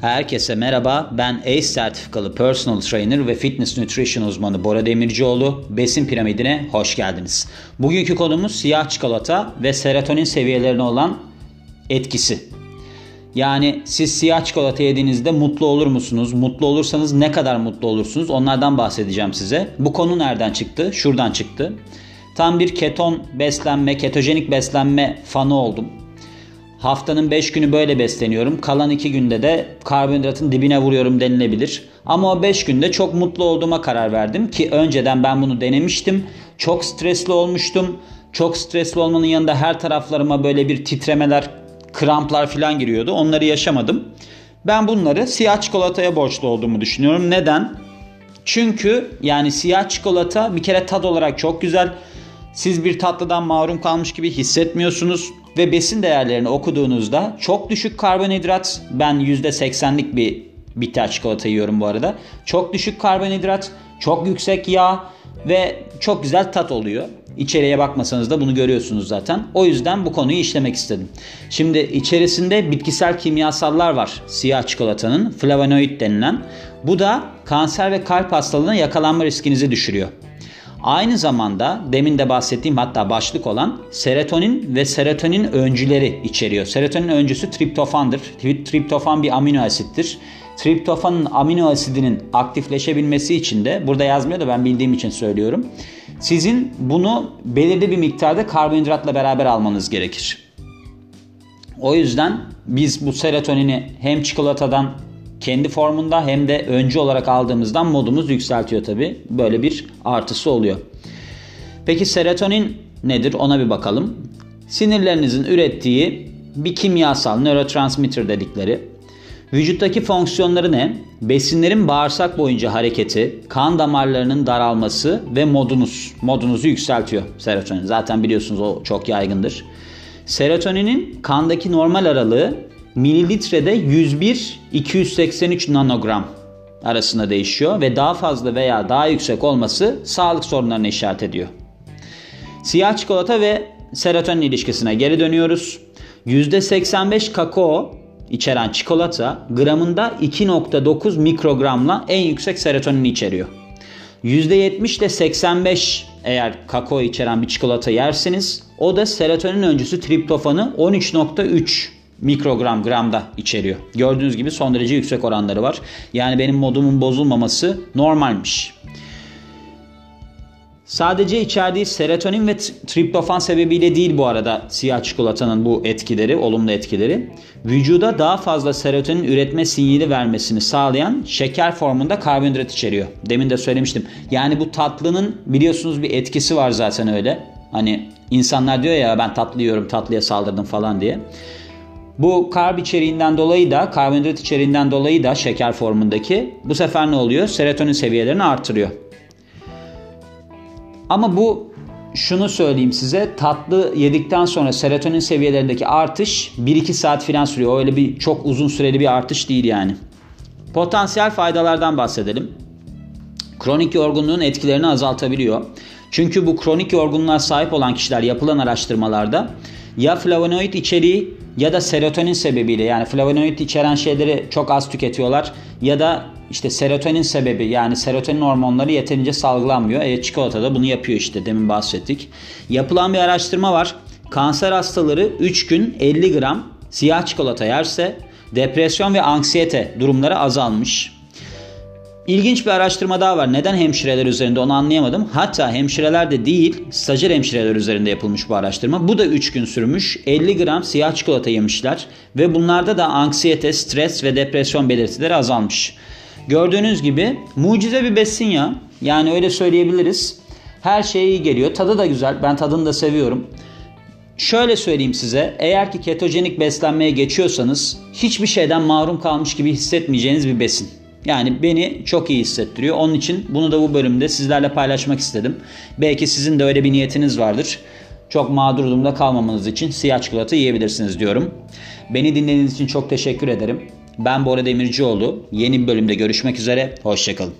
Herkese merhaba. Ben ACE sertifikalı personal trainer ve fitness nutrition uzmanı Bora Demircioğlu. Besin piramidine hoş geldiniz. Bugünkü konumuz siyah çikolata ve serotonin seviyelerine olan etkisi. Yani siz siyah çikolata yediğinizde mutlu olur musunuz? Mutlu olursanız ne kadar mutlu olursunuz? Onlardan bahsedeceğim size. Bu konu nereden çıktı? Şuradan çıktı. Tam bir keton beslenme, ketojenik beslenme fanı oldum. Haftanın 5 günü böyle besleniyorum. Kalan 2 günde de karbonhidratın dibine vuruyorum denilebilir. Ama o 5 günde çok mutlu olduğuma karar verdim ki önceden ben bunu denemiştim. Çok stresli olmuştum. Çok stresli olmanın yanında her taraflarıma böyle bir titremeler, kramplar falan giriyordu. Onları yaşamadım. Ben bunları siyah çikolataya borçlu olduğumu düşünüyorum. Neden? Çünkü yani siyah çikolata bir kere tat olarak çok güzel. Siz bir tatlıdan mahrum kalmış gibi hissetmiyorsunuz ve besin değerlerini okuduğunuzda çok düşük karbonhidrat ben %80'lik bir bitter çikolata yiyorum bu arada. Çok düşük karbonhidrat, çok yüksek yağ ve çok güzel tat oluyor. İçeriye bakmasanız da bunu görüyorsunuz zaten. O yüzden bu konuyu işlemek istedim. Şimdi içerisinde bitkisel kimyasallar var siyah çikolatanın flavonoid denilen. Bu da kanser ve kalp hastalığına yakalanma riskinizi düşürüyor. Aynı zamanda demin de bahsettiğim hatta başlık olan serotonin ve serotonin öncüleri içeriyor. Serotonin öncüsü triptofandır. Triptofan bir amino asittir. Triptofanın amino asidinin aktifleşebilmesi için de burada yazmıyor da ben bildiğim için söylüyorum. Sizin bunu belirli bir miktarda karbonhidratla beraber almanız gerekir. O yüzden biz bu serotonini hem çikolatadan kendi formunda hem de öncü olarak aldığımızdan modumuz yükseltiyor tabi. Böyle bir artısı oluyor. Peki serotonin nedir ona bir bakalım. Sinirlerinizin ürettiği bir kimyasal nörotransmitter dedikleri. Vücuttaki fonksiyonları ne? Besinlerin bağırsak boyunca hareketi, kan damarlarının daralması ve modunuz. Modunuzu yükseltiyor serotonin. Zaten biliyorsunuz o çok yaygındır. Serotoninin kandaki normal aralığı mililitrede 101-283 nanogram arasında değişiyor ve daha fazla veya daha yüksek olması sağlık sorunlarına işaret ediyor. Siyah çikolata ve serotonin ilişkisine geri dönüyoruz. %85 kakao içeren çikolata gramında 2.9 mikrogramla en yüksek serotonini içeriyor. %70 ile 85 eğer kakao içeren bir çikolata yersiniz o da serotonin öncüsü triptofanı 13.3 mikrogram gramda içeriyor. Gördüğünüz gibi son derece yüksek oranları var. Yani benim modumun bozulmaması normalmiş. Sadece içerdiği serotonin ve triptofan sebebiyle değil bu arada siyah çikolatanın bu etkileri, olumlu etkileri. Vücuda daha fazla serotonin üretme sinyali vermesini sağlayan şeker formunda karbonhidrat içeriyor. Demin de söylemiştim. Yani bu tatlının biliyorsunuz bir etkisi var zaten öyle. Hani insanlar diyor ya ben tatlı yiyorum tatlıya saldırdım falan diye. Bu karb içeriğinden dolayı da karbonhidrat içeriğinden dolayı da şeker formundaki bu sefer ne oluyor? Serotonin seviyelerini artırıyor. Ama bu şunu söyleyeyim size tatlı yedikten sonra serotonin seviyelerindeki artış 1-2 saat falan sürüyor. Öyle bir çok uzun süreli bir artış değil yani. Potansiyel faydalardan bahsedelim. Kronik yorgunluğun etkilerini azaltabiliyor. Çünkü bu kronik yorgunluğa sahip olan kişiler yapılan araştırmalarda ya flavonoid içeriği ya da serotonin sebebiyle yani flavonoid içeren şeyleri çok az tüketiyorlar ya da işte serotonin sebebi yani serotonin hormonları yeterince salgılanmıyor. E, çikolata da bunu yapıyor işte demin bahsettik. Yapılan bir araştırma var. Kanser hastaları 3 gün 50 gram siyah çikolata yerse depresyon ve anksiyete durumları azalmış. İlginç bir araştırma daha var. Neden hemşireler üzerinde onu anlayamadım. Hatta hemşireler de değil, stajyer hemşireler üzerinde yapılmış bu araştırma. Bu da 3 gün sürmüş. 50 gram siyah çikolata yemişler ve bunlarda da anksiyete, stres ve depresyon belirtileri azalmış. Gördüğünüz gibi mucize bir besin ya. Yani öyle söyleyebiliriz. Her şey iyi geliyor. Tadı da güzel. Ben tadını da seviyorum. Şöyle söyleyeyim size. Eğer ki ketojenik beslenmeye geçiyorsanız hiçbir şeyden mahrum kalmış gibi hissetmeyeceğiniz bir besin. Yani beni çok iyi hissettiriyor. Onun için bunu da bu bölümde sizlerle paylaşmak istedim. Belki sizin de öyle bir niyetiniz vardır. Çok mağdur durumda kalmamanız için siyah çikolata yiyebilirsiniz diyorum. Beni dinlediğiniz için çok teşekkür ederim. Ben Bora Demircioğlu. Yeni bir bölümde görüşmek üzere. Hoşçakalın.